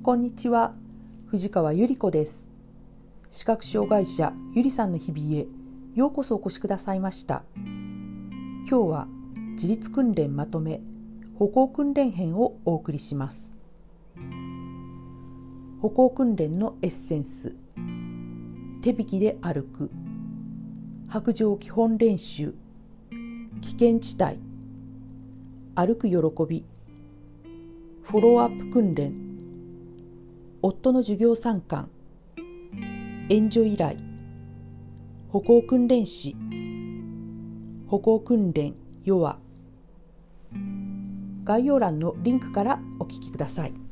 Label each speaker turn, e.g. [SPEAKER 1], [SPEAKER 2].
[SPEAKER 1] こんにちは。藤川ゆり子です。視覚障害者ゆりさんの日々へようこそお越しくださいました。今日は自立訓練まとめ歩行訓練編をお送りします。歩行訓練のエッセンス。手引きで歩く。白状基本練習。危険地帯。歩く喜び。フォローアップ訓練。夫の授業参観。援助依頼。歩行訓練士。歩行訓練弱概要欄のリンクからお聞きください。